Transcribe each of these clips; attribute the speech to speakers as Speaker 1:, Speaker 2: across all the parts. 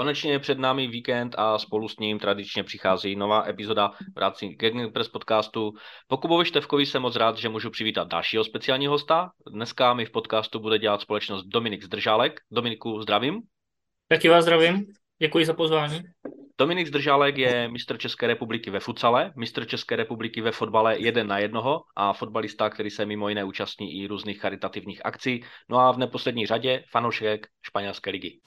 Speaker 1: Konečně je před námi víkend a spolu s ním tradičně přichází nová epizoda v rámci Gagning Press podcastu. Po Kubovi Števkovi jsem moc rád, že můžu přivítat dalšího speciálního hosta. Dneska mi v podcastu bude dělat společnost Dominik Zdržálek. Dominiku, zdravím.
Speaker 2: Taky vás zdravím. Děkuji za pozvání.
Speaker 1: Dominik Zdržálek je mistr České republiky ve futsale, mistr České republiky ve fotbale jeden na jednoho a fotbalista, který se mimo jiné účastní i různých charitativních akcí. No a v neposlední řadě fanoušek španělské ligy.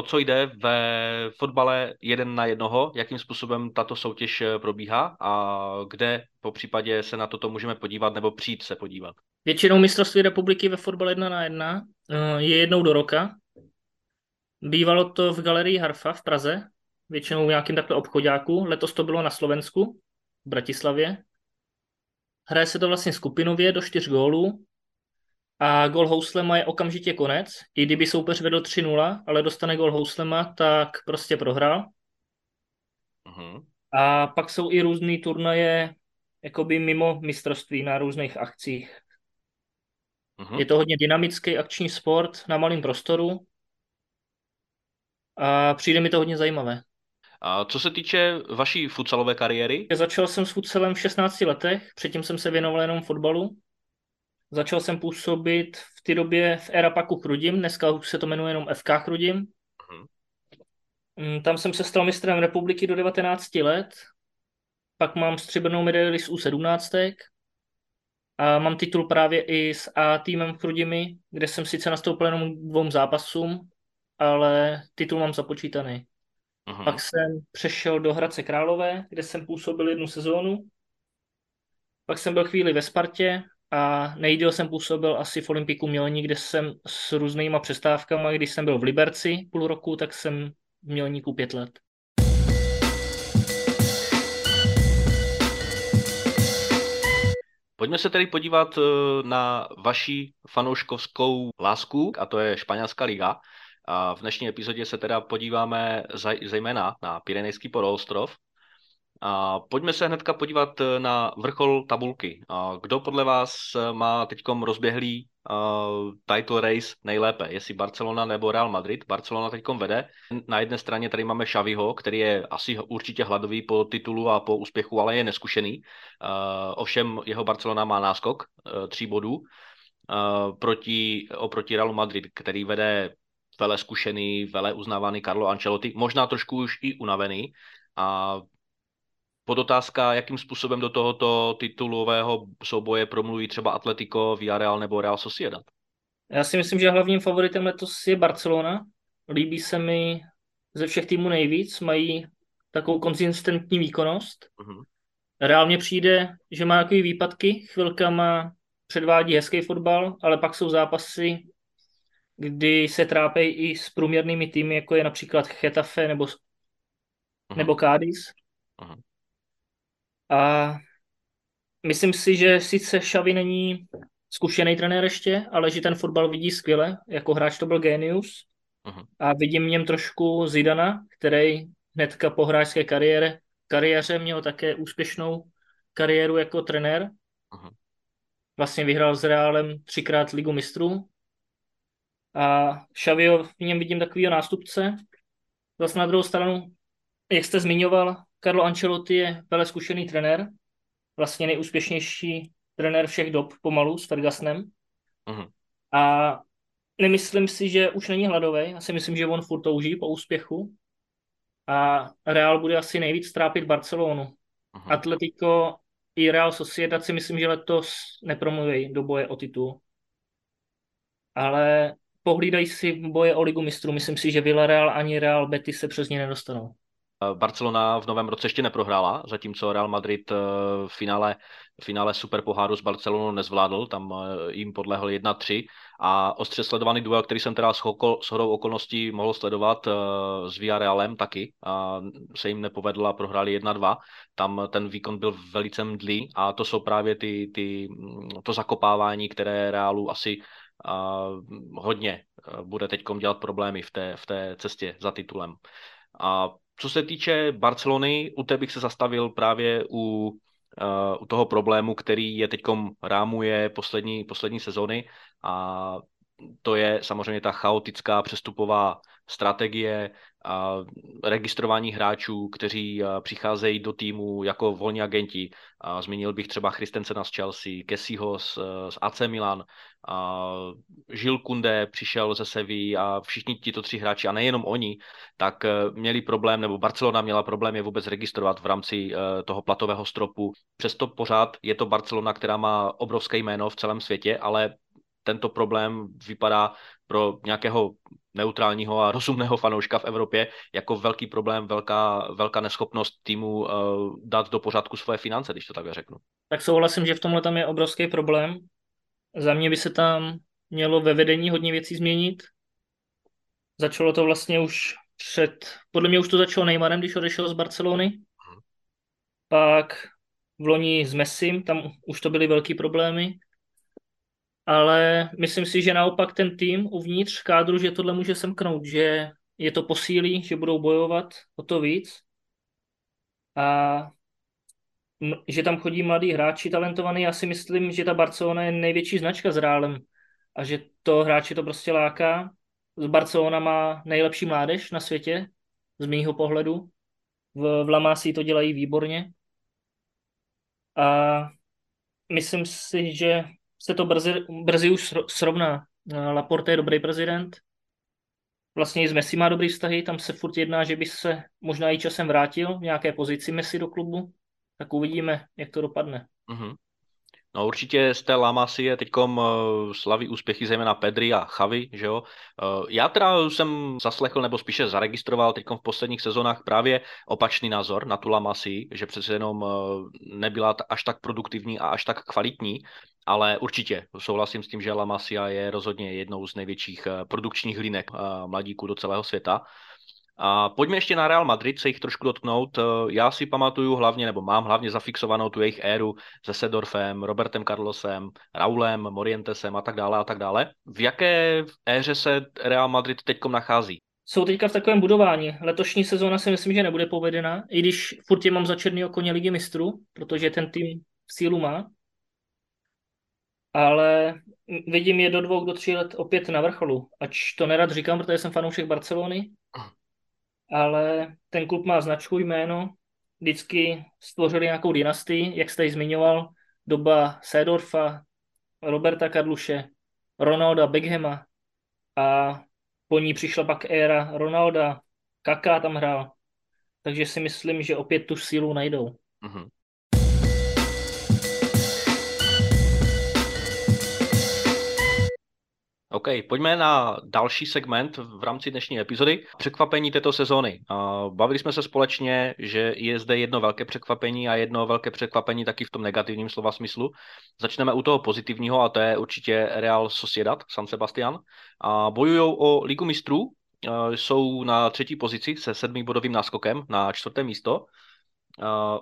Speaker 1: O co jde ve fotbale jeden na jednoho, jakým způsobem tato soutěž eh, probíhá a kde po případě se na toto můžeme podívat nebo přijít se podívat.
Speaker 2: Většinou mistrovství republiky ve fotbale jedna na jedna eh, je jednou do roka. Bývalo to v galerii Harfa v Praze, většinou v nějakým takhle obchodáku. Letos to bylo na Slovensku, v Bratislavě. Hraje se to vlastně skupinově do čtyř gólů a gol Houslema je okamžitě konec. I kdyby soupeř vedl 3-0, ale dostane gol Houslema, tak prostě prohrál. Uh-huh. A pak jsou i různé turnaje jakoby mimo mistrovství na různých akcích. Uh-huh. Je to hodně dynamický akční sport na malém prostoru a přijde mi to hodně zajímavé.
Speaker 1: A co se týče vaší futsalové kariéry?
Speaker 2: Začal jsem s futsalem v 16 letech, předtím jsem se věnoval jenom fotbalu. Začal jsem působit v té době v Erapaku Chrudim, dneska už se to jmenuje jenom FK Chrudim. Uh-huh. Tam jsem se stal mistrem republiky do 19 let, pak mám stříbrnou medaili z U17 a mám titul právě i s A týmem Chrudimi, kde jsem sice nastoupil jenom dvou zápasům, ale titul mám započítaný. Uh-huh. Pak jsem přešel do Hradce Králové, kde jsem působil jednu sezónu. Pak jsem byl chvíli ve Spartě, a nejdíl jsem působil asi v Olympiku Mělní, kde jsem s různýma přestávkama, když jsem byl v Liberci půl roku, tak jsem v Mělníku pět let.
Speaker 1: Pojďme se tedy podívat eh, na vaši fanouškovskou lásku, a to je španělská liga. A v dnešní epizodě se teda podíváme zejména na Pyrenejský poloostrov, a pojďme se hnedka podívat eh, na vrchol tabulky. A kdo podle vás eh, má teď rozběhlý uh, title race nejlépe? Jestli Barcelona nebo Real Madrid? Barcelona teď vede. Na jedné straně tady máme Xaviho, který je asi určitě hladový po titulu a po úspěchu, ale je neskušený. Uh, ovšem jeho Barcelona má náskok uh, tří bodů uh, proti, oproti Realu Madrid, který vede vele zkušený, vele uznávaný Carlo Ancelotti, možná trošku už i unavený. A Podotázka, jakým způsobem do tohoto titulového souboje promluví třeba Atletico, Villarreal nebo Real Sociedad?
Speaker 2: Já si myslím, že hlavním favoritem letos je Barcelona. Líbí se mi ze všech týmů nejvíc, mají takovou konzistentní výkonnost. Uh-huh. Reálně přijde, že má takové výpadky, chvilkama předvádí hezký fotbal, ale pak jsou zápasy, kdy se trápejí i s průměrnými týmy, jako je například Chetafe nebo, uh-huh. nebo Cádiz. Uh-huh. A myslím si, že sice Xavi není zkušený trenér ještě, ale že ten fotbal vidí skvěle. Jako hráč to byl genius. Uh-huh. A vidím v něm trošku Zidana, který hnedka po hráčské kariéře, kariéře měl také úspěšnou kariéru jako trenér. Uh-huh. Vlastně vyhrál s Reálem třikrát ligu mistrů. A Xavio v něm vidím takovýho nástupce. Zase na druhou stranu, jak jste zmiňoval, Carlo Ancelotti je velmi zkušený trenér, vlastně nejúspěšnější trenér všech dob pomalu s Fergusonem. Uh-huh. A nemyslím si, že už není hladový. Já si myslím, že on furt touží po úspěchu. A Real bude asi nejvíc trápit Barcelonu. Uh-huh. Atletico i Real Sociedad si myslím, že letos nepromluví do boje o titul. Ale pohlídají si boje o ligu mistrů. Myslím si, že Villarreal ani Real Betis se přes ně nedostanou.
Speaker 1: Barcelona v novém roce ještě neprohrála, zatímco Real Madrid eh, v finále, v finále superpoháru s Barcelonou nezvládl, tam eh, jim podlehl 1-3 a ostře sledovaný duel, který jsem teda s, hodou okolností mohl sledovat eh, s Villarrealem taky a se jim nepovedl a prohráli 1-2. Tam ten výkon byl velice mdlý a to jsou právě ty, ty, mm, to zakopávání, které Realu asi hodně bude teď dělat problémy v té, v té cestě za titulem. A co se týče Barcelony, u té bych se zastavil právě u u toho problému, který je teď rámuje poslední, poslední sezony. A to je samozřejmě ta chaotická přestupová strategie a registrování hráčů, kteří přicházejí do týmu jako volní agenti. A zmínil bych třeba Christensena z Chelsea, Kessiho z, z AC Milan, a Žil Kunde přišel ze Sevy a všichni tito tři hráči, a nejenom oni, tak e, měli problém, nebo Barcelona měla problém je vůbec registrovat v rámci e, toho platového stropu. Přesto pořád je to Barcelona, která má obrovské jméno v celém světě, ale tento problém vypadá pro nějakého neutrálního a rozumného fanouška v Evropě jako velký problém, velká, velká neschopnost týmu uh, dát do pořádku svoje finance, když to takhle řeknu.
Speaker 2: Tak souhlasím, že v tomhle tam je obrovský problém. Za mě by se tam mělo ve vedení hodně věcí změnit. Začalo to vlastně už před, podle mě už to začalo Neymarem, když odešel z Barcelony. Hmm. Pak v loni s Messim, tam už to byly velký problémy ale myslím si, že naopak ten tým uvnitř kádru, že tohle může semknout, že je to posílí, že budou bojovat o to víc a že tam chodí mladí hráči talentovaní, já si myslím, že ta Barcelona je největší značka s Rálem a že to hráči to prostě láká. Barcelona má nejlepší mládež na světě, z mýho pohledu. V, v Lamasi to dělají výborně. A myslím si, že se to brzy, brzy už srovná. Laporte je dobrý prezident, vlastně i s Messi má dobrý vztahy, tam se furt jedná, že by se možná i časem vrátil v nějaké pozici Messi do klubu, tak uvidíme, jak to dopadne. Mm-hmm.
Speaker 1: No určitě z té Lamasy je teďkom uh, slaví úspěchy zejména Pedri a Chavy, že jo. Uh, já teda jsem zaslechl nebo spíše zaregistroval teďkom v posledních sezónách právě opačný názor na tu Lamasy, že přece jenom uh, nebyla až tak produktivní a až tak kvalitní, ale určitě souhlasím s tím, že La Masia je rozhodně jednou z největších produkčních linek mladíků do celého světa. A pojďme ještě na Real Madrid se jich trošku dotknout. Eh, já si pamatuju hlavně, nebo mám hlavně zafixovanou tu jejich éru se Sedorfem, Robertem Carlosem, Raulem, Morientesem a tak dále a tak dále. V jaké éře se Real Madrid teď nachází?
Speaker 2: Jsou teďka v takovém budování. Letošní sezóna si myslím, že nebude povedena, i když furt je mám za černého koně ligy mistrů, protože ten tým v sílu má. Ale vidím je do dvou, do tří let opět na vrcholu. Ač to nerad říkám, protože jsem fanoušek Barcelony, ale ten klub má značku jméno, vždycky stvořili nějakou dynastii, jak jste ji zmiňoval, doba Sedorfa, Roberta Karluše, Ronalda Beckhama a po ní přišla pak éra Ronalda, Kaká tam hrál, takže si myslím, že opět tu sílu najdou. Mm-hmm.
Speaker 1: OK, pojďme na další segment v rámci dnešní epizody. Překvapení této sezóny. Bavili jsme se společně, že je zde jedno velké překvapení a jedno velké překvapení taky v tom negativním slova smyslu. Začneme u toho pozitivního a to je určitě Real Sociedad, San Sebastian. Bojují o ligu mistrů, jsou na třetí pozici se sedmibodovým náskokem na čtvrté místo.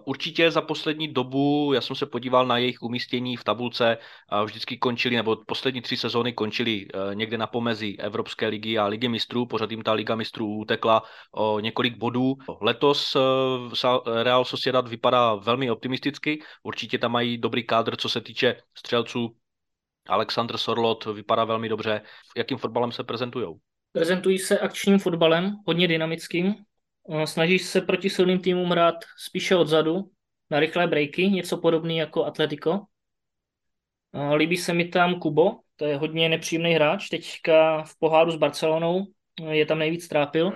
Speaker 1: Určitě za poslední dobu, já jsem se podíval na jejich umístění v tabulce, vždycky končili, nebo poslední tři sezóny končili e, někde na pomezi Evropské ligy a ligy mistrů, pořád jim ta liga mistrů utekla o několik bodů. Letos e, Real Sociedad vypadá velmi optimisticky, určitě tam mají dobrý kádr, co se týče střelců. Alexandr Sorlot vypadá velmi dobře. Jakým fotbalem se prezentují?
Speaker 2: Prezentují se akčním fotbalem, hodně dynamickým, Eh, snažíš se proti silným týmům hrát spíše odzadu, na rychlé breaky, něco podobné jako Atletico. Eh, líbí se mi tam Kubo, to je hodně nepříjemný hráč, teďka v poháru s Barcelonou eh, je tam nejvíc trápil.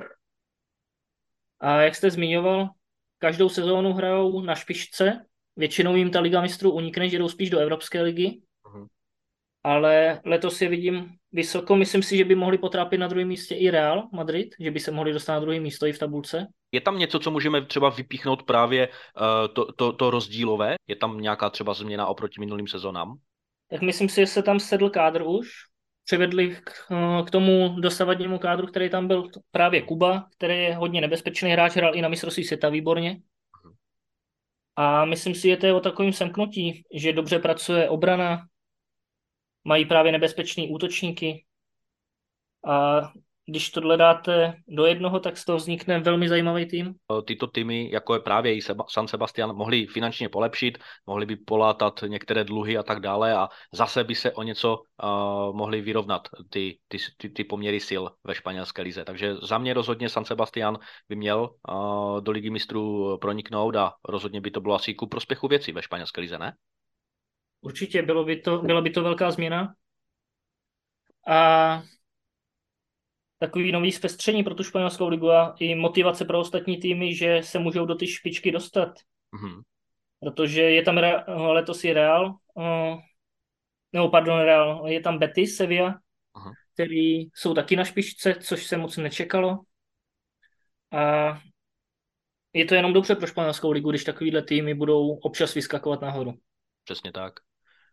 Speaker 2: A jak jste zmiňoval, každou sezónu hrajou na špičce, většinou jim ta Liga mistrů unikne, že jdou spíš do Evropské ligy ale letos je vidím vysoko. Myslím si, že by mohli potrápit na druhém místě i Real Madrid, že by se mohli dostat na druhé místo i v tabulce.
Speaker 1: Je tam něco, co můžeme třeba vypíchnout právě uh, to, to, to rozdílové? Je tam nějaká třeba změna oproti minulým sezónám?
Speaker 2: Tak myslím si, že se tam sedl kádr už. Přivedli k, eh, k tomu dosavadnímu kádru, který tam byl právě Kuba, který je hodně nebezpečný hráč, hrál i na mistrovství světa výborně. Mhm. A myslím si, že to je o takovým semknutí, že dobře pracuje obrana, mají právě nebezpečný útočníky a když tohle dáte do jednoho, tak z toho vznikne velmi zajímavý tým.
Speaker 1: Tyto týmy, jako je právě i San Sebastian, mohli finančně polepšit, mohli by polátat některé dluhy a tak dále a zase by se o něco uh, mohli vyrovnat ty, ty, ty, ty poměry sil ve španělské lize. Takže za mě rozhodně San Sebastian by měl uh, do ligy mistrů proniknout a rozhodně by to bylo asi ku prospěchu věci ve španělské lize, ne?
Speaker 2: Určitě, bylo by to, byla by to velká změna. A takový nový zpestření pro tu španělskou ligu a i motivace pro ostatní týmy, že se můžou do ty špičky dostat. Mm-hmm. Protože je tam no, letos je Real, nebo pardon, Real, je tam Betis, Sevilla, uh-huh. který jsou taky na špičce, což se moc nečekalo. A je to jenom dobře pro španělskou ligu, když takovýhle týmy budou občas vyskakovat nahoru.
Speaker 1: Přesně tak.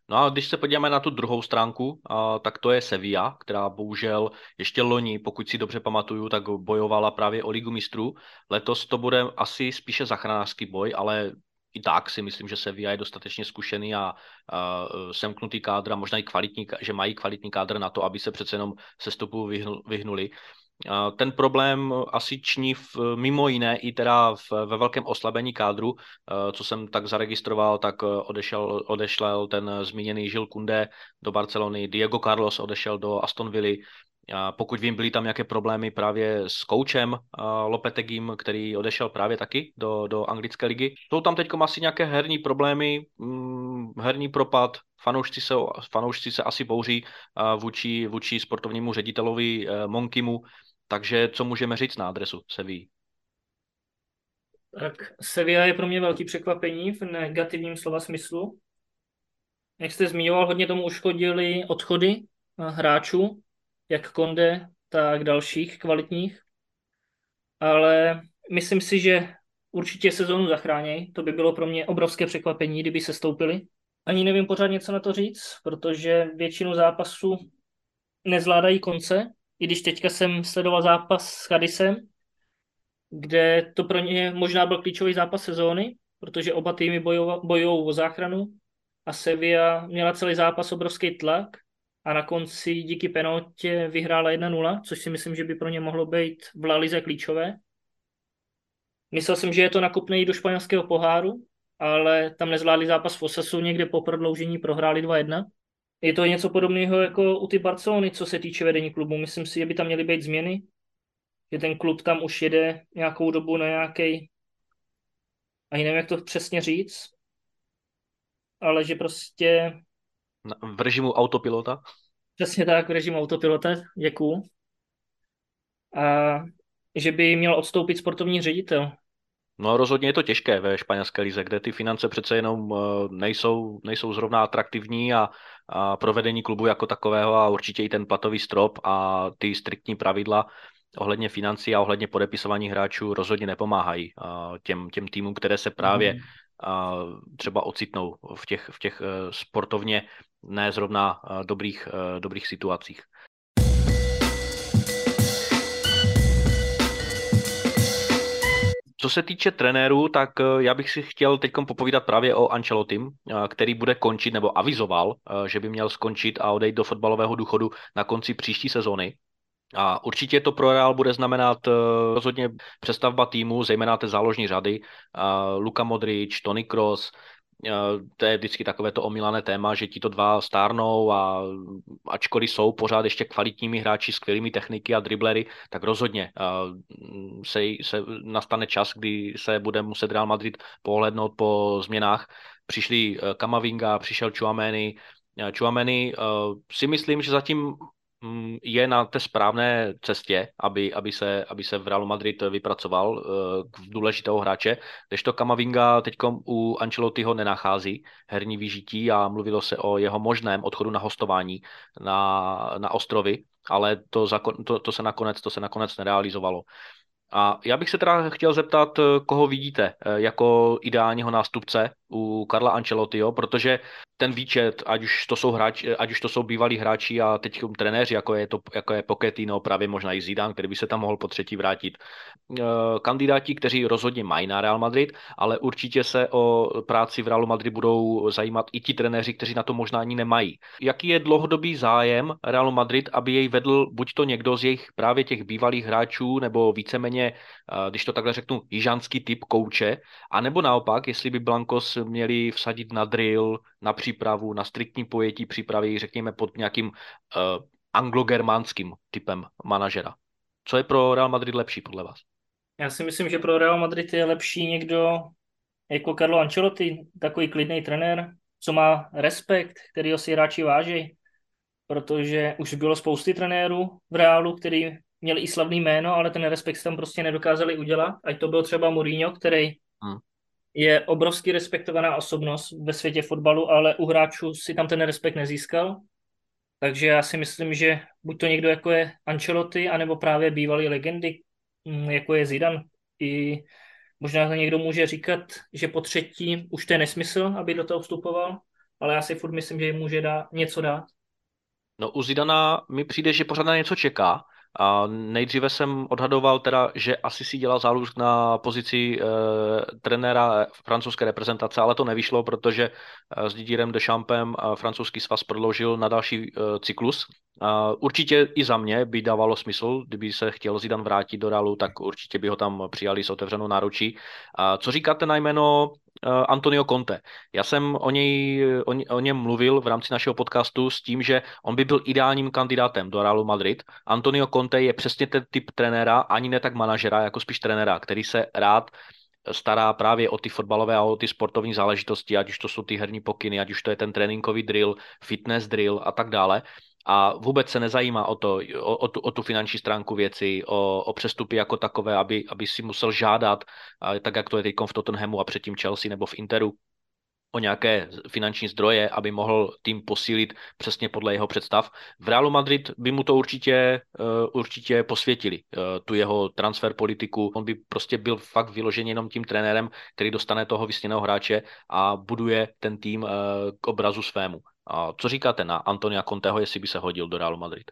Speaker 1: No a když se podíváme na tu druhou stránku, tak to je Sevilla, která bohužel ještě loni, pokud si dobře pamatuju, tak bojovala právě o ligu mistrů. Letos to bude asi spíše zachranářský boj, ale i tak si myslím, že Sevilla je dostatečně zkušený a, a semknutý kádr a možná i kvalitní, že mají kvalitní kádr na to, aby se přece jenom sestupu vyhnuli. Ten problém asi ční v, mimo jiné i teda v, ve velkém oslabení kádru, co jsem tak zaregistroval, tak odešel, odešel ten zmíněný Žil Kunde do Barcelony, Diego Carlos odešel do Aston Villa, pokud vím, byly tam nějaké problémy právě s koučem Lopetegim, který odešel právě taky do, do anglické ligy. Jsou tam teď asi nějaké herní problémy, mm, herní propad, fanoušci se, fanoušci se asi bouří vůči, vůči sportovnímu ředitelovi Monkimu, takže co můžeme říct na adresu Sevilla?
Speaker 2: Tak Sevilla je pro mě velký překvapení v negativním slova smyslu. Jak jste zmiňoval, hodně tomu uškodili odchody hráčů, jak Konde, tak dalších kvalitních. Ale myslím si, že určitě sezónu zachráněj. To by bylo pro mě obrovské překvapení, kdyby se stoupili. Ani nevím pořád něco na to říct, protože většinu zápasů nezvládají konce i když teďka jsem sledoval zápas s Chadisem, kde to pro ně možná byl klíčový zápas sezóny, protože oba týmy bojují o záchranu a Sevilla měla celý zápas obrovský tlak a na konci díky penaltě vyhrála 1-0, což si myslím, že by pro ně mohlo být v La Lize klíčové. Myslel jsem, že je to nakupné do španělského poháru, ale tam nezvládli zápas v Osasu, někde po prodloužení prohráli 2-1 je to něco podobného jako u ty Barcelony, co se týče vedení klubu. Myslím si, že by tam měly být změny, že ten klub tam už jede nějakou dobu na nějaký, ani nevím, jak to přesně říct, ale že prostě...
Speaker 1: V režimu autopilota?
Speaker 2: Přesně tak, v režimu autopilota, děkuju. A že by měl odstoupit sportovní ředitel.
Speaker 1: No rozhodně je to těžké ve španělské lize, kde ty finance přece jenom eh, nejsou, nejsou zrovna atraktivní a, a provedení klubu jako takového a určitě i ten platový strop a ty striktní pravidla ohledně financí a ohledně podepisování hráčů rozhodně nepomáhají eh, těm, těm týmům, které se právě mm. třeba ocitnou v těch, v těch sportovně ne zrovna dobrých, dobrých situacích. Co se týče trenérů, tak eh, já bych si chtěl teď popovídat právě o Ancelotim, eh, který bude končit, nebo avizoval, eh, že by měl skončit a odejít do fotbalového důchodu na konci příští sezóny. A určitě to pro Real bude znamenat rozhodně přestavba týmu, zejména té záložní řady. Luka Modrič, Tony Kroos, to je vždycky takové to omílané téma, že ti to dva stárnou a ačkoliv jsou pořád ještě kvalitními hráči, skvělými techniky a driblery, tak rozhodně se, se nastane čas, kdy se bude muset Real Madrid pohlednout po změnách. Přišli Kamavinga, přišel Chuameni, Chuameni si myslím, že zatím je na té správné cestě, aby, aby, se, aby se v Realu Madrid vypracoval uh, k důležitého hráče, to Kamavinga teď u Ancelottiho nenachází herní vyžití a mluvilo se o jeho možném odchodu na hostování na, na ostrovy, ale to, to, to, se nakonec, to se nakonec nerealizovalo. A já bych se teda chtěl zeptat, koho vidíte jako ideálního nástupce u Karla Ancelottiho, protože ten výčet, ať už to jsou hráči, ať už to jsou bývalí hráči a teď trenéři, jako je, to, jako je Pochettino, právě možná i Zidane, který by se tam mohl po třetí vrátit. Eh, kandidáti, kteří rozhodně mají na Real Madrid, ale určitě se o práci v Realu Madrid budou zajímat i ti trenéři, kteří na to možná ani nemají. Jaký je dlouhodobý zájem Realu Madrid, aby jej vedl buď to někdo z jejich právě těch bývalých hráčů, nebo víceméně, eh, když to takhle řeknu, jižanský typ kouče, anebo naopak, jestli by Blancos měli vsadit na drill, na přípravu, na striktní pojetí přípravy, řekněme pod nějakým uh, anglogermánským typem manažera. Co je pro Real Madrid lepší podle vás?
Speaker 2: Já si myslím, že pro Real Madrid je lepší někdo jako Carlo Ancelotti, takový klidný trenér, co má respekt, který si hráči váží, protože už bylo spousty trenérů v Reálu, který měli i slavný jméno, ale ten respekt tam prostě nedokázali udělat. Ať to byl třeba Mourinho, který hmm je obrovský respektovaná osobnost ve světě fotbalu, ale u hráčů si tam ten respekt nezískal. Takže já si myslím, že buď to někdo jako je Ancelotti, anebo právě bývalý legendy, mm, jako je Zidane. I možná to někdo může říkat, že po třetí už to je nesmysl, aby do toho vstupoval, ale já si furt myslím, že jim může dát, něco dát.
Speaker 1: No u Zidana mi přijde, že pořád na něco čeká, a nejdříve jsem odhadoval teda, že asi si dělal zálusk na pozici e, trenéra francouzské reprezentace, ale to nevyšlo, protože e, s Didierem Champem e, francouzský svaz prodloužil na další e, cyklus. Určitě i za mě by dávalo smysl, kdyby se chtěl Zidane vrátit do Realu, tak určitě by ho tam přijali s otevřenou náručí. A co říkáte na jméno Eh, Antonio Conte. Já jsem o, něj, o, o něm mluvil v rámci našeho podcastu s tím, že on by byl ideálním kandidátem do Realu Madrid. Antonio Conte je přesně ten typ trenéra, ani ne tak manažera, jako spíš trenéra, který se rád stará právě o ty fotbalové a o ty sportovní záležitosti, ať už to jsou ty herní pokyny, ať už to je ten tréninkový drill, fitness drill a tak dále a vůbec se nezajímá o, to, o, o, tu, o tu finanční stránku věci, o, o přestupy jako takové, aby, aby si musel žádat, tak jak to je teď v Tottenhamu a předtím Chelsea nebo v Interu, o nějaké finanční zdroje, aby mohl tým posílit přesně podle jeho představ. V Realu Madrid by mu to určitě, určitě posvětili, tu jeho transfer politiku. On by prostě byl fakt vyložen jenom tím trenérem, který dostane toho vysněného hráče a buduje ten tým k obrazu svému. A co říkáte na Antonia Conteho, jestli by se hodil do Realu Madrid?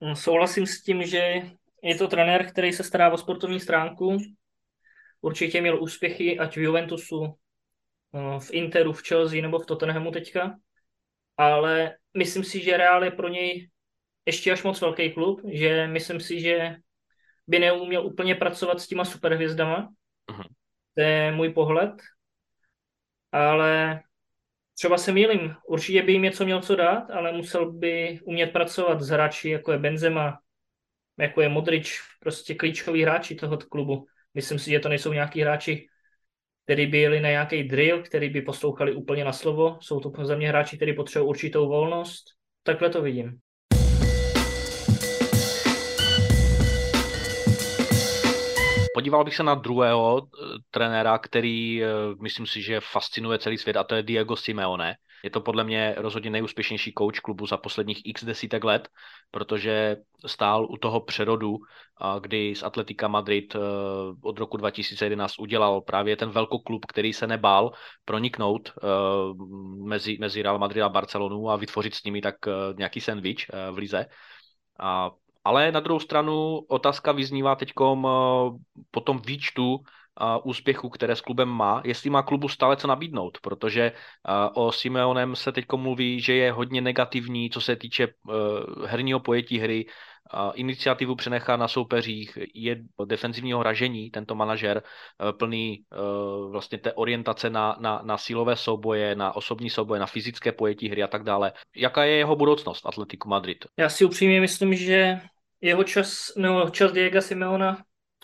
Speaker 2: Mm, souhlasím s tím, že je to trenér, který se stará o sportovní stránku. Určitě měl úspěchy, ať v Juventusu, eh, v Interu, v Chelsea nebo v Tottenhamu teďka. Ale myslím si, že Real je pro něj ještě až moc velký klub, že myslím si, že by neuměl úplně pracovat s těma superhvězdama. Uh-huh. To je můj pohled. Ale třeba se mýlím, určitě by jim něco měl co dát, ale musel by umět pracovat s hráči, jako je Benzema, jako je Modrič, prostě klíčoví hráči tohoto klubu. Myslím si, že to nejsou nějaký hráči, kteří by jeli na nějaký drill, který by poslouchali úplně na slovo. Jsou to za mě hráči, kteří potřebují určitou volnost. Takhle to vidím.
Speaker 1: Podíval bych se na druhého eh, trenéra, který eh, myslím si, že fascinuje celý svět a to je Diego Simeone. Je to podle mě rozhodně nejúspěšnější coach klubu za posledních x desítek let, protože stál u toho přerodu, kdy z Atletika Madrid eh, od roku 2011 udělal právě ten velkoklub, který se nebál proniknout mezi, mezi Real Madrid a Barcelonu a vytvořit s nimi tak nějaký sandwich v lize. A ale na druhou stranu otázka vyznívá teď eh, po tom výčtu úspěchu, které s klubem má, jestli má klubu stále co nabídnout, protože o Simeonem se teď mluví, že je hodně negativní, co se týče herního pojetí hry, iniciativu přenechá na soupeřích, je defenzivního ražení, tento manažer, plný vlastně té orientace na, na, na sílové souboje, na osobní souboje, na fyzické pojetí hry a tak dále. Jaká je jeho budoucnost Atletiku Madrid?
Speaker 2: Já si upřímně myslím, že jeho čas, no, čas Diego Simeona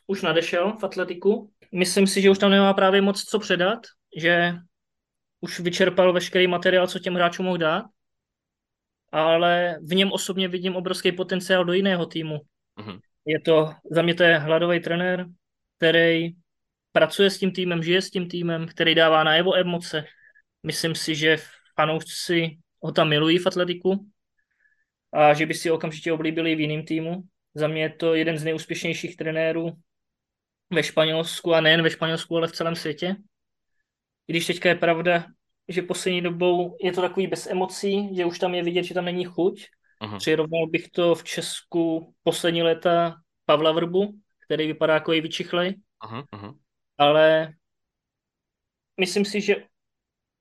Speaker 2: už nadešel v atletiku. Myslím si, že už tam nemá právě moc co předat, že už vyčerpal veškerý materiál, co těm hráčům mohl dát, ale v něm osobně vidím obrovský potenciál do jiného týmu. Mm-hmm. Je to, za mě to je hladový trenér, který pracuje s tím týmem, žije s tím týmem, který dává najevo emoce. Myslím si, že fanoušci ho tam milují v atletiku a že by si okamžitě oblíbili v jiném týmu. Za mě je to jeden z nejúspěšnějších trenérů ve Španělsku a nejen ve Španělsku, ale v celém světě. I když teďka je pravda, že poslední dobou je to takový bez emocí, že už tam je vidět, že tam není chuť. Uh-huh. Přirovnal bych to v Česku poslední léta Pavla Vrbu, který vypadá jako i vyčichlej. Uh-huh. Ale myslím si, že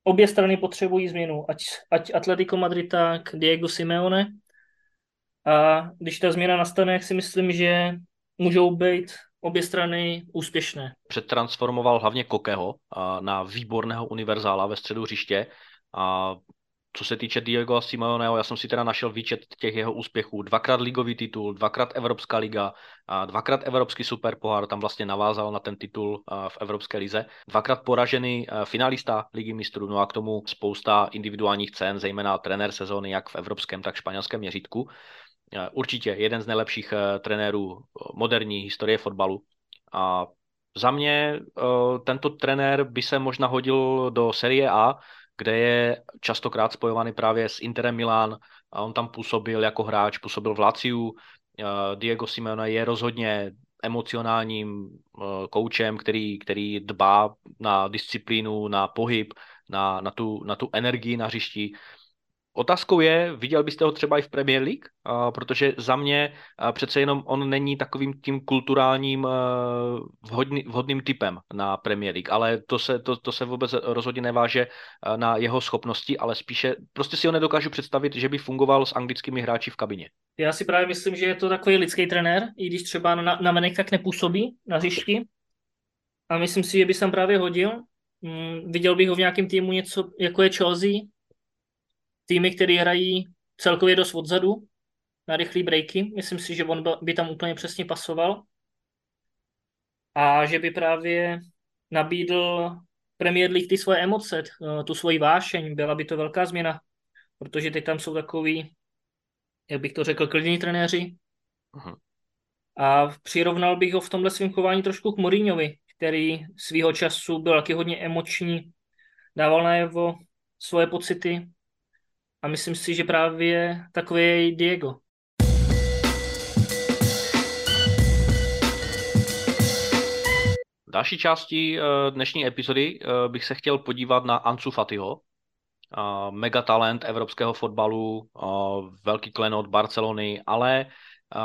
Speaker 2: obě strany potřebují změnu, ať, ať Atletico Madrid, tak Diego Simeone. A když ta změna nastane, si myslím, že můžou být obě strany úspěšné.
Speaker 1: Předtransformoval hlavně Kokeho na výborného univerzála ve středu hřiště a co se týče Diego Simeoneho, já jsem si teda našel výčet těch jeho úspěchů. Dvakrát ligový titul, dvakrát Evropská liga, a dvakrát Evropský superpohár, tam vlastně navázal na ten titul v Evropské lize. Dvakrát poražený finalista ligy mistrů, no a k tomu spousta individuálních cen, zejména trenér sezóny jak v evropském, tak španělském měřítku. Určitě jeden z nejlepších trenérů moderní historie fotbalu. A za mě tento trenér by se možná hodil do série A, kde je častokrát spojovaný právě s Interem Milan a on tam působil jako hráč, působil v Laciu. Eh, Diego Simeone je rozhodně emocionálním eh, koučem, který, který dbá na disciplínu, na pohyb, na, na, tu, na tu energii na hřišti. Otázkou je, viděl byste ho třeba i v Premier League, protože za mě přece jenom on není takovým tím kulturálním vhodný, vhodným typem na Premier League, ale to se, to, to se vůbec rozhodně neváže na jeho schopnosti, ale spíše prostě si ho nedokážu představit, že by fungoval s anglickými hráči v kabině.
Speaker 2: Já si právě myslím, že je to takový lidský trenér, i když třeba na, na menek tak nepůsobí na hřišti. A myslím si, že by se právě hodil. Mm, viděl bych ho v nějakém týmu něco, jako je Chelsea, týmy, které hrají celkově dost odzadu na rychlé breaky. Myslím si, že on by tam úplně přesně pasoval. A že by právě nabídl Premier League ty svoje emoce, eh, tu svoji vášeň, byla by to velká změna, protože teď tam jsou takový, jak bych to řekl, klidní trenéři. Uh-huh. A přirovnal bych ho v tomhle svém chování trošku k Mourinhovi, který svýho času byl taky hodně emoční, dával najevo svoje pocity, a myslím si, že právě takový je i Diego.
Speaker 1: V další části eh, dnešní epizody eh, bych se chtěl podívat na Ansu Fatiho, eh, megatalent evropského fotbalu, velký klenot Barcelony, ale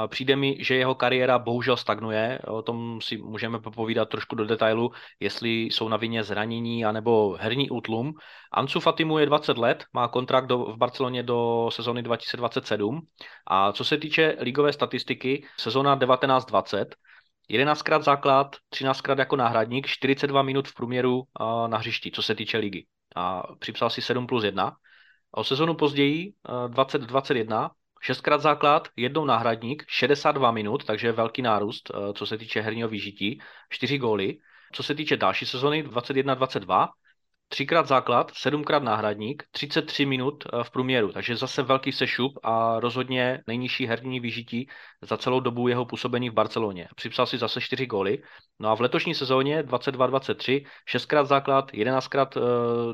Speaker 1: Přijde mi, že jeho kariéra bohužel stagnuje, o tom si můžeme popovídat trošku do detailu, jestli jsou na vině zranění anebo herní útlum. Ansu Fatimu je 20 let, má kontrakt do, v Barceloně do sezóny 2027 a co se týče ligové statistiky, sezóna 1920, 11krát základ, 13krát jako náhradník, 42 minut v průměru na hřišti, co se týče ligy. A připsal si 7 plus 1. O sezonu později, 2021, Šestkrát základ, jednou náhradník, 62 minut, takže velký nárůst, eh, co se týče herního vyžití, 4 góly. Co se týče další sezony 21-22, třikrát základ, sedmkrát náhradník, 33 minut eh, v průměru, takže zase velký sešup a rozhodně nejnižší herní vyžití za celou dobu jeho působení v Barceloně. Připsal si zase 4 góly. No a v letošní sezóně 22-23 šestkrát základ, 11krát e,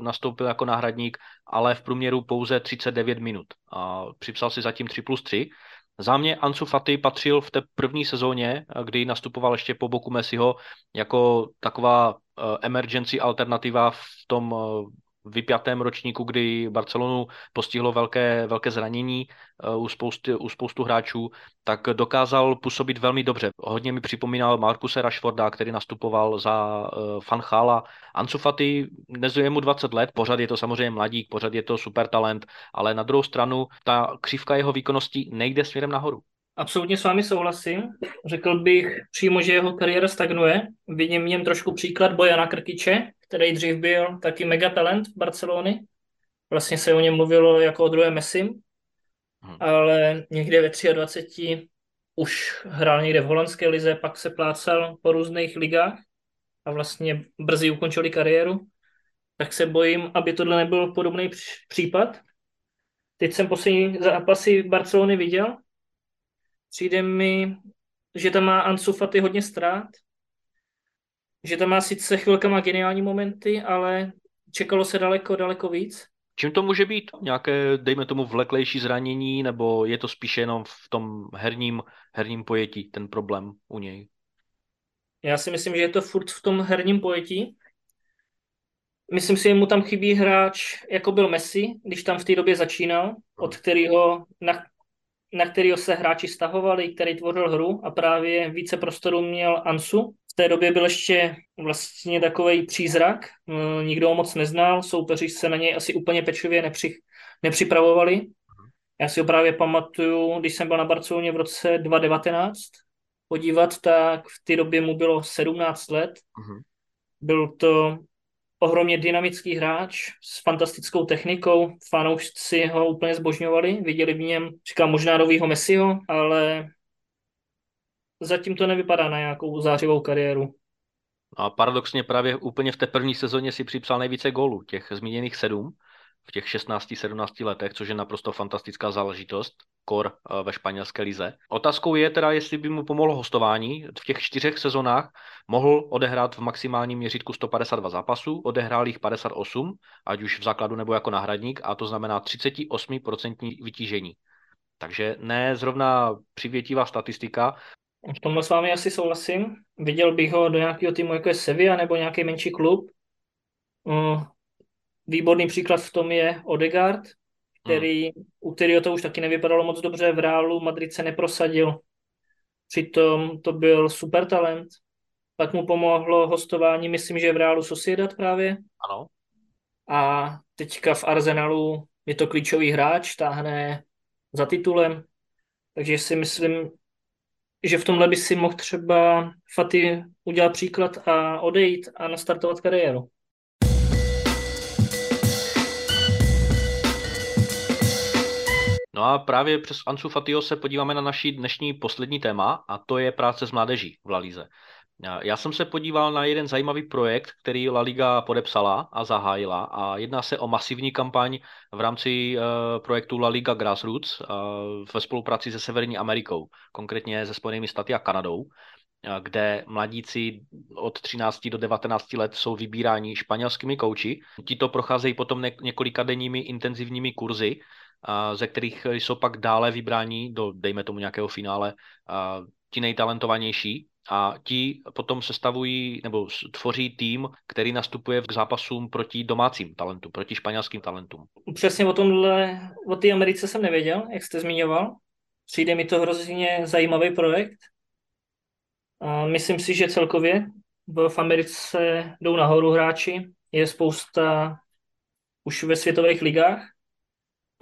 Speaker 1: nastoupil jako náhradník, ale v průměru pouze 39 minut. A připsal si zatím 3 plus 3. Za mě Ansu Fati patřil v té první sezóně, kdy nastupoval ještě po boku Messiho, jako taková Eh, emergency alternativa v tom eh, vypjatém ročníku, kdy Barcelonu postihlo velké, velké zranění eh, u, spousty, u spoustu hráčů, tak dokázal působit velmi dobře. Hodně mi připomínal Markuse Rashforda, který nastupoval za Fanchala. Ansu Fati, dnes je mu 20 let, pořád je to samozřejmě mladík, pořád je to super talent, ale na druhou stranu ta křivka jeho výkonnosti nejde směrem nahoru.
Speaker 2: Absolutně s vámi souhlasím. Řekl bych přímo, že jeho kariéra stagnuje. Vidím v něm trošku příklad Bojana Krkiče, který dřív byl taky megatalent v Barcelony. Vlastně se o něm mluvilo jako o druhé Messi, hmm. ale někde ve 23 už hrál někde v holandské lize, pak se plácal po různých ligách a vlastně brzy ukončili kariéru. Tak se bojím, aby tohle nebyl podobný případ. Teď jsem poslední zápasy Barcelony viděl Přijde mi, že tam má Ansu Fati hodně ztrát, že tam má sice chvilkama geniální momenty, ale čekalo se daleko, daleko víc.
Speaker 1: Čím to může být? Nějaké, dejme tomu, vleklejší zranění, nebo je to spíše jenom v tom herním, herním pojetí ten problém u něj?
Speaker 2: Já si myslím, že je to furt v tom herním pojetí. Myslím si, že mu tam chybí hráč, jako byl Messi, když tam v té době začínal, od kterého, na, na kterého se hráči stahovali, který tvořil hru a právě více prostoru měl Ansu. V té době byl ještě vlastně takový přízrak, no, nikdo ho moc neznal, soupeři se na něj asi úplně pečlivě nepři, nepřipravovali. Já si ho právě pamatuju, když jsem byl na Barceloně v roce 2019 podívat, tak v té době mu bylo 17 let. Uh-huh. Byl to ohromně dynamický hráč s fantastickou technikou. Fanoušci ho úplně zbožňovali, viděli v něm, říkám, možná novýho Messiho, ale zatím to nevypadá na nějakou zářivou kariéru.
Speaker 1: A paradoxně právě úplně v té první sezóně si připsal nejvíce gólů, těch zmíněných sedm v těch 16-17 letech, což je naprosto fantastická záležitost, kor eh, ve španělské lize. Otázkou je teda, jestli by mu pomohlo hostování. V těch čtyřech sezonách mohl odehrát v maximálním měřítku 152 zápasů, odehrál jich 58, ať už v základu nebo jako náhradník, a to znamená 38% vytížení. Takže ne zrovna přivětivá statistika.
Speaker 2: V tomhle s vámi asi souhlasím. Viděl bych ho do nějakého týmu, jako je Sevilla nebo nějaký menší klub. Mm, Výborný příklad v tom je Odegaard, který, hmm. u kterého to už taky nevypadalo moc dobře, v Reálu Madrid se neprosadil. Přitom to byl super talent. Pak mu pomohlo hostování, myslím, že v Reálu Sociedad právě.
Speaker 1: Ano.
Speaker 2: A teďka v Arsenalu je to klíčový hráč, táhne za titulem. Takže si myslím, že v tomhle by si mohl třeba Faty udělat příklad a odejít a nastartovat kariéru.
Speaker 1: No a právě přes Ansu Fatio se podíváme na naší dnešní poslední téma a to je práce s mládeží v La Lize. Já jsem se podíval na jeden zajímavý projekt, který La Liga podepsala a zahájila a jedná se o masivní kampaň v rámci uh, projektu La Liga Grassroots uh, ve spolupráci se Severní Amerikou, konkrétně se Spojenými státy a Kanadou, uh, kde mladíci od 13 do 19 let jsou vybíráni španělskými kouči. Tito procházejí potom několika denními intenzivními kurzy, ze kterých jsou pak dále vybráni do, dejme tomu, nějakého finále ti nejtalentovanější a ti potom sestavují nebo tvoří tým, který nastupuje k zápasům proti domácím talentům, proti španělským talentům.
Speaker 2: Přesně o tomhle, o té Americe jsem nevěděl, jak jste zmiňoval. Přijde mi to hrozně zajímavý projekt. A myslím si, že celkově v Americe jdou nahoru hráči. Je spousta už ve světových ligách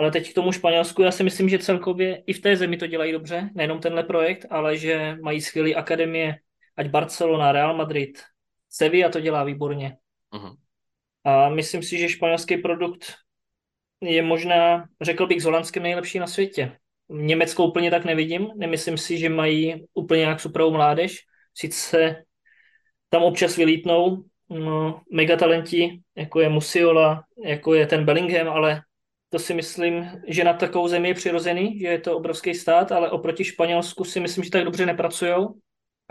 Speaker 2: ale teď k tomu Španělsku, já si myslím, že celkově i v té zemi to dělají dobře, nejenom tenhle projekt, ale že mají skvělé akademie, ať Barcelona, Real Madrid, Sevilla to dělá výborně. Uh-huh. A myslím si, že španělský produkt je možná, řekl bych, s holandským nejlepší na světě. Německou úplně tak nevidím, nemyslím si, že mají úplně nějak superovou mládež. Sice tam občas vylítnou no, megatalenti, jako je Musiola, jako je ten Bellingham, ale to si myslím, že na takovou zemi je přirozený, že je to obrovský stát, ale oproti Španělsku si myslím, že tak dobře nepracují.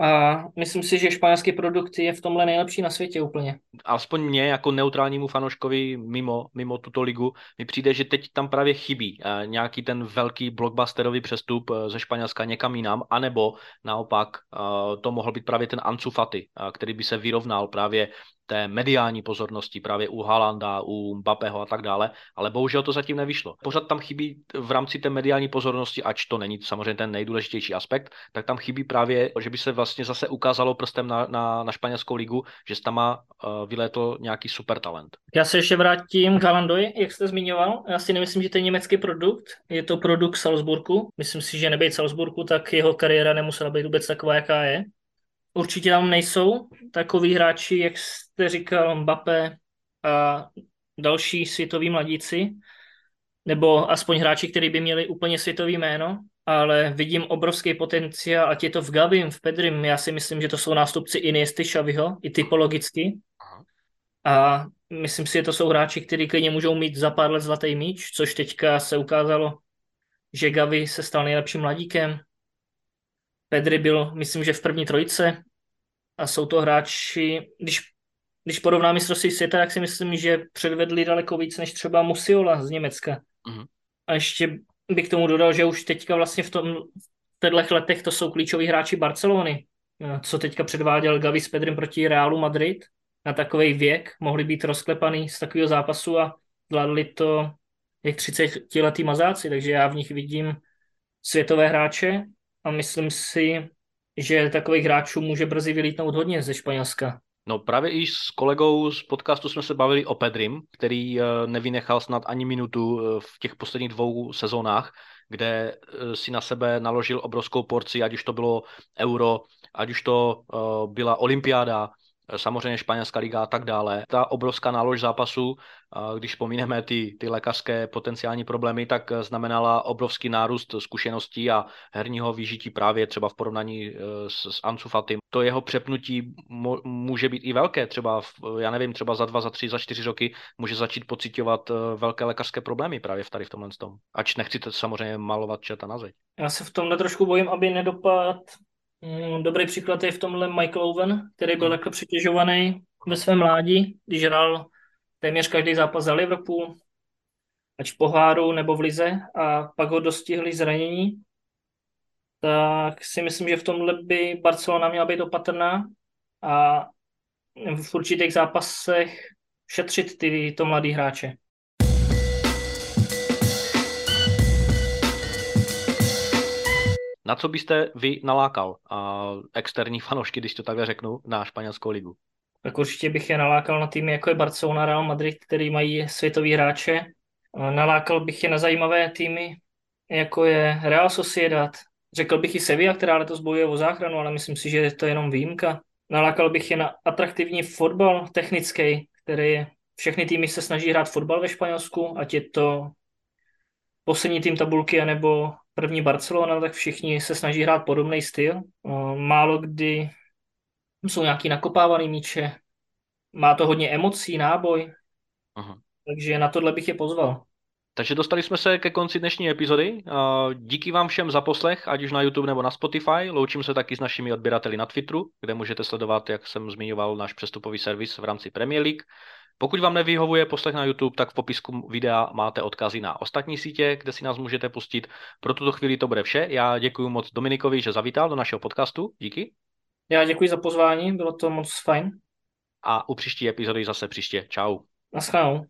Speaker 2: A myslím si, že španělský produkt je v tomhle nejlepší na světě úplně.
Speaker 1: Alespoň mě jako neutrálnímu fanoškovi mimo, mimo tuto ligu mi přijde, že teď tam právě chybí uh, nějaký ten velký blockbusterový přestup uh, ze Španělska někam jinam, anebo naopak uh, to mohl být právě ten Ansu Fati, který by se vyrovnal právě té mediální pozornosti právě u Halanda, u Mbappého a tak dále, ale bohužel to zatím nevyšlo. Pořád tam chybí v rámci té mediální pozornosti, ač to není samozřejmě ten nejdůležitější aspekt, tak tam chybí právě, že by se vlastně zase ukázalo prstem na, na, na španělskou ligu, že tam má uh, vylétl nějaký super talent.
Speaker 2: Já se ještě vrátím k Halandovi, jak jste zmiňoval. Já si nemyslím, že to je německý produkt, je to produkt Salzburgu. Myslím si, že nebejt Salzburgu, tak jeho kariéra nemusela být vůbec taková, jaká je. Určitě tam nejsou takový hráči, jak jste říkal, Mbappé a další světoví mladíci, nebo aspoň hráči, kteří by měli úplně světový jméno, ale vidím obrovský potenciál, ať je to v Gavim, v Pedrim, já si myslím, že to jsou nástupci Iniesty, Xaviho, i typologicky. A myslím si, že to jsou hráči, kteří klidně můžou mít za pár let zlatý míč, což teďka se ukázalo, že Gavi se stal nejlepším mladíkem, Pedri byl, myslím, že v první trojice a jsou to hráči, když když porovnám mistrovství světa, tak si myslím, že předvedli daleko víc než třeba Musiola z Německa. Mm-hmm. A ještě bych tomu dodal, že už teďka vlastně v tom v těchto letech to jsou klíčoví hráči Barcelony. Co teďka předváděl Gavi s Pedrem proti Realu Madrid na takový věk, mohli být rozklepaný z takového zápasu a zvládli to jak 30 letý mazáci, takže já v nich vidím světové hráče a myslím si, že takových hráčů může brzy vylítnout hodně ze Španělska.
Speaker 1: No právě i s kolegou z podcastu jsme se bavili o Pedrim, který eh, nevynechal snad ani minutu eh, v těch posledních dvou sezónách, kde eh, si na sebe naložil obrovskou porci, ať už to bylo euro, ať už to byla olympiáda, samozřejmě španělská liga a tak dále. Ta obrovská nálož zápasu, když pomineme ty, ty lékařské potenciální problémy, tak znamenala obrovský nárůst zkušeností a herního výžití právě třeba v porovnání e, s, s Ansu Fatim. To jeho přepnutí může být i velké, třeba, v, já nevím, třeba za dva, za tři, za čtyři roky může začít pocitovat e, velké lékařské problémy právě v tady v tomhle tom. Ač nechcete samozřejmě malovat četa na zeď.
Speaker 2: Já se v tomhle trošku bojím, aby nedopad dobrý příklad je v tomhle Michael Owen, který byl takhle přitěžovaný ve svém mládí, když hrál téměř každý zápas za Liverpool, ať v poháru nebo v lize, a pak ho dostihli zranění, tak si myslím, že v tomhle by Barcelona měla být opatrná a v určitých zápasech šetřit tyto mladý hráče.
Speaker 1: Na co byste vy nalákal a externí fanoušky, když to takhle řeknu, na španělskou ligu?
Speaker 2: Tak určitě bych je nalákal na týmy jako je Barcelona, Real Madrid, který mají světový hráče. Nalákal bych je na zajímavé týmy, jako je Real Sociedad. Řekl bych i Sevilla, která letos bojuje o záchranu, ale myslím si, že je to jenom výjimka. Nalákal bych je na atraktivní fotbal technický, který všechny týmy se snaží hrát fotbal ve Španělsku, ať je to poslední tým tabulky, anebo první Barcelona, tak všichni se snaží hrát podobný styl. Málo kdy jsou nějaký nakopávaný míče, má to hodně emocí, náboj, Aha. takže na tohle bych je pozval.
Speaker 1: Takže dostali jsme se ke konci dnešní epizody. Díky vám všem za poslech, ať už na YouTube nebo na Spotify. Loučím se taky s našimi odběrateli na Twitteru, kde můžete sledovat, jak jsem zmiňoval, náš přestupový servis v rámci Premier League. Pokud vám nevyhovuje poslech na YouTube, tak v popisku videa máte odkazy na ostatní sítě, kde si nás můžete pustit. Pro tuto chvíli to bude vše. Já děkuji moc Dominikovi, že zavítal do našeho podcastu. Díky.
Speaker 2: Já děkuji za pozvání, bylo to moc fajn.
Speaker 1: A u příští epizody zase příště. Čau.
Speaker 2: Naschledanou.